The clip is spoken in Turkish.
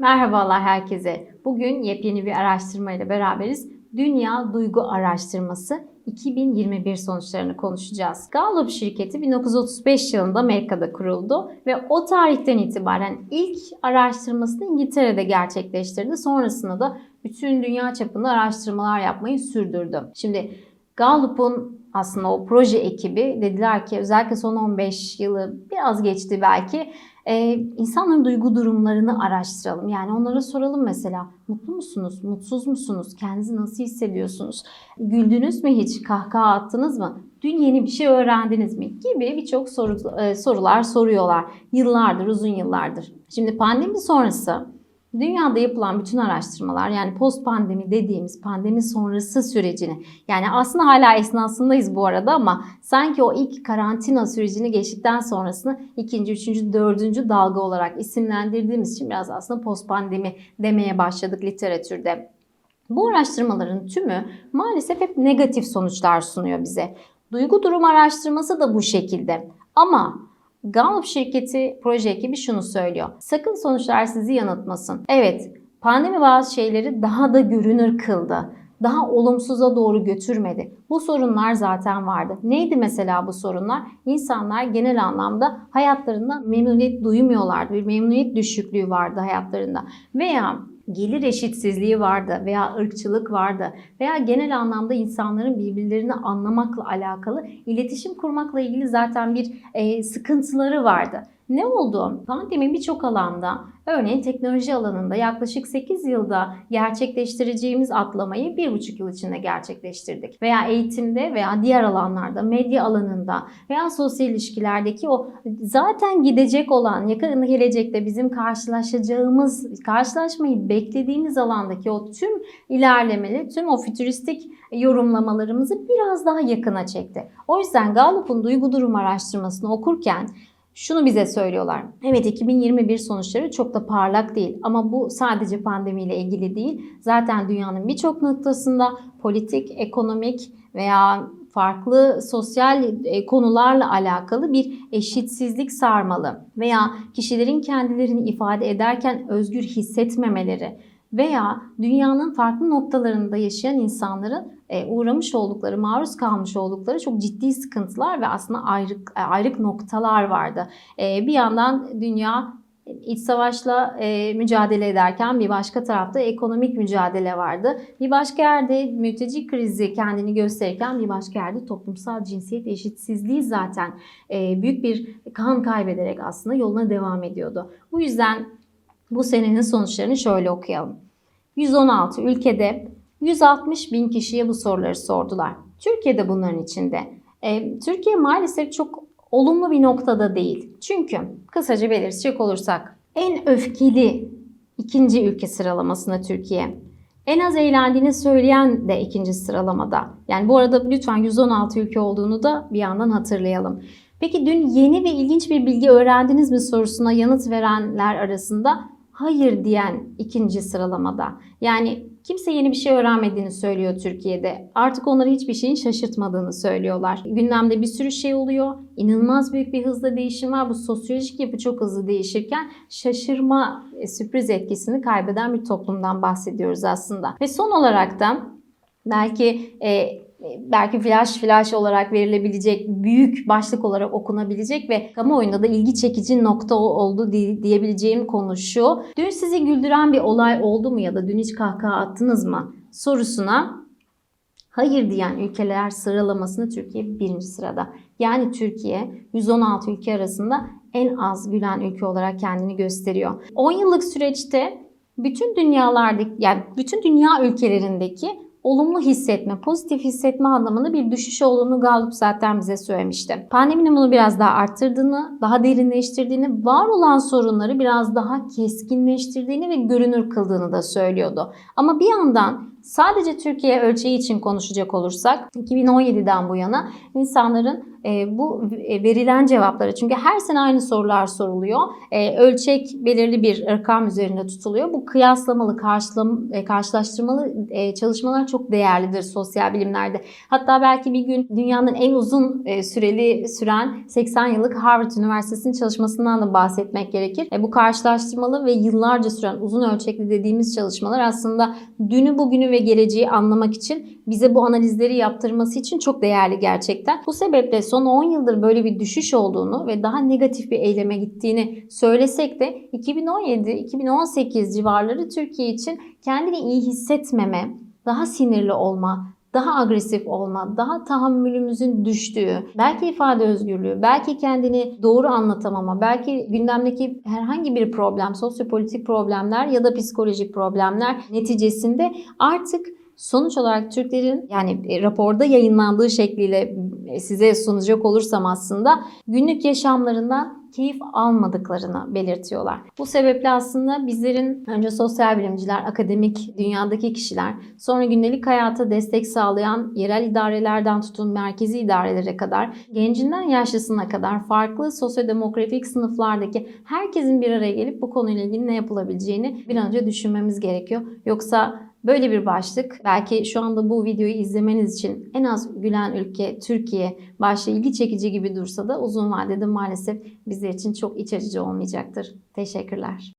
Merhabalar herkese. Bugün yepyeni bir araştırma ile beraberiz. Dünya Duygu Araştırması 2021 sonuçlarını konuşacağız. Gallup şirketi 1935 yılında Amerika'da kuruldu ve o tarihten itibaren ilk araştırmasını İngiltere'de gerçekleştirdi. Sonrasında da bütün dünya çapında araştırmalar yapmayı sürdürdü. Şimdi Gallup'un aslında o proje ekibi dediler ki özellikle son 15 yılı biraz geçti belki e, insanların duygu durumlarını araştıralım. Yani onlara soralım mesela mutlu musunuz, mutsuz musunuz, kendinizi nasıl hissediyorsunuz, güldünüz mü hiç, kahkaha attınız mı, dün yeni bir şey öğrendiniz mi? gibi birçok soru, e, sorular soruyorlar. Yıllardır, uzun yıllardır. Şimdi pandemi sonrası Dünyada yapılan bütün araştırmalar yani post pandemi dediğimiz pandemi sonrası sürecini yani aslında hala esnasındayız bu arada ama sanki o ilk karantina sürecini geçtikten sonrasını ikinci, üçüncü, dördüncü dalga olarak isimlendirdiğimiz için biraz aslında post pandemi demeye başladık literatürde. Bu araştırmaların tümü maalesef hep negatif sonuçlar sunuyor bize. Duygu durum araştırması da bu şekilde. Ama Gallup şirketi proje ekibi şunu söylüyor. Sakın sonuçlar sizi yanıltmasın. Evet, pandemi bazı şeyleri daha da görünür kıldı. Daha olumsuza doğru götürmedi. Bu sorunlar zaten vardı. Neydi mesela bu sorunlar? İnsanlar genel anlamda hayatlarında memnuniyet duymuyorlardı. Bir memnuniyet düşüklüğü vardı hayatlarında. Veya gelir eşitsizliği vardı veya ırkçılık vardı veya genel anlamda insanların birbirlerini anlamakla alakalı iletişim kurmakla ilgili zaten bir e, sıkıntıları vardı. Ne oldu? Pandemi birçok alanda, örneğin teknoloji alanında yaklaşık 8 yılda gerçekleştireceğimiz atlamayı 1,5 yıl içinde gerçekleştirdik. Veya eğitimde veya diğer alanlarda, medya alanında veya sosyal ilişkilerdeki o zaten gidecek olan, yakın gelecekte bizim karşılaşacağımız, karşılaşmayı beklediğimiz alandaki o tüm ilerlemeli, tüm o fütüristik yorumlamalarımızı biraz daha yakına çekti. O yüzden Gallup'un duygu durum araştırmasını okurken şunu bize söylüyorlar. Evet 2021 sonuçları çok da parlak değil ama bu sadece pandemiyle ilgili değil. Zaten dünyanın birçok noktasında politik, ekonomik veya farklı sosyal e, konularla alakalı bir eşitsizlik sarmalı veya kişilerin kendilerini ifade ederken özgür hissetmemeleri veya dünyanın farklı noktalarında yaşayan insanların e, uğramış oldukları, maruz kalmış oldukları çok ciddi sıkıntılar ve aslında ayrık, e, ayrık noktalar vardı. E, bir yandan dünya iç savaşla mücadele ederken bir başka tarafta ekonomik mücadele vardı. Bir başka yerde mülteci krizi kendini gösterirken bir başka yerde toplumsal cinsiyet eşitsizliği zaten büyük bir kan kaybederek aslında yoluna devam ediyordu. Bu yüzden bu senenin sonuçlarını şöyle okuyalım. 116 ülkede 160 bin kişiye bu soruları sordular. Türkiye'de bunların içinde. E, Türkiye maalesef çok olumlu bir noktada değil. Çünkü kısaca belirtecek olursak en öfkeli ikinci ülke sıralamasında Türkiye. En az eğlendiğini söyleyen de ikinci sıralamada. Yani bu arada lütfen 116 ülke olduğunu da bir yandan hatırlayalım. Peki dün yeni ve ilginç bir bilgi öğrendiniz mi sorusuna yanıt verenler arasında hayır diyen ikinci sıralamada. Yani kimse yeni bir şey öğrenmediğini söylüyor Türkiye'de. Artık onları hiçbir şeyin şaşırtmadığını söylüyorlar. Gündemde bir sürü şey oluyor. İnanılmaz büyük bir hızla değişim var. Bu sosyolojik yapı çok hızlı değişirken şaşırma, e, sürpriz etkisini kaybeden bir toplumdan bahsediyoruz aslında. Ve son olarak da belki e, belki flash flash olarak verilebilecek, büyük başlık olarak okunabilecek ve kamuoyunda da ilgi çekici nokta oldu diyebileceğim konu şu. Dün sizi güldüren bir olay oldu mu ya da dün hiç kahkaha attınız mı sorusuna hayır diyen ülkeler sıralamasında Türkiye birinci sırada. Yani Türkiye 116 ülke arasında en az gülen ülke olarak kendini gösteriyor. 10 yıllık süreçte bütün dünyalardaki yani bütün dünya ülkelerindeki olumlu hissetme, pozitif hissetme anlamında bir düşüş olduğunu Gallup zaten bize söylemişti. Pandeminin bunu biraz daha arttırdığını, daha derinleştirdiğini, var olan sorunları biraz daha keskinleştirdiğini ve görünür kıldığını da söylüyordu. Ama bir yandan sadece Türkiye ölçeği için konuşacak olursak 2017'den bu yana insanların e, bu verilen cevaplara çünkü her sene aynı sorular soruluyor. E, ölçek belirli bir rakam üzerinde tutuluyor. Bu kıyaslamalı, karşılam, e, karşılaştırmalı e, çalışmalar çok değerlidir sosyal bilimlerde. Hatta belki bir gün dünyanın en uzun e, süreli süren 80 yıllık Harvard Üniversitesi'nin çalışmasından da bahsetmek gerekir. E, bu karşılaştırmalı ve yıllarca süren uzun ölçekli dediğimiz çalışmalar aslında dünü, bugünü ve geleceği anlamak için bize bu analizleri yaptırması için çok değerli gerçekten. Bu sebeple son 10 yıldır böyle bir düşüş olduğunu ve daha negatif bir eyleme gittiğini söylesek de 2017-2018 civarları Türkiye için kendini iyi hissetmeme, daha sinirli olma, daha agresif olma, daha tahammülümüzün düştüğü, belki ifade özgürlüğü, belki kendini doğru anlatamama, belki gündemdeki herhangi bir problem, sosyopolitik problemler ya da psikolojik problemler neticesinde artık sonuç olarak Türklerin yani e, raporda yayınlandığı şekliyle e, size sunacak olursam aslında günlük yaşamlarından keyif almadıklarını belirtiyorlar. Bu sebeple aslında bizlerin önce sosyal bilimciler, akademik dünyadaki kişiler, sonra gündelik hayata destek sağlayan yerel idarelerden tutun merkezi idarelere kadar, gencinden yaşlısına kadar farklı sosyodemografik sınıflardaki herkesin bir araya gelip bu konuyla ilgili ne yapılabileceğini bir an önce düşünmemiz gerekiyor. Yoksa Böyle bir başlık belki şu anda bu videoyu izlemeniz için en az gülen ülke Türkiye başta ilgi çekici gibi dursa da uzun vadede maalesef bizler için çok iç açıcı olmayacaktır. Teşekkürler.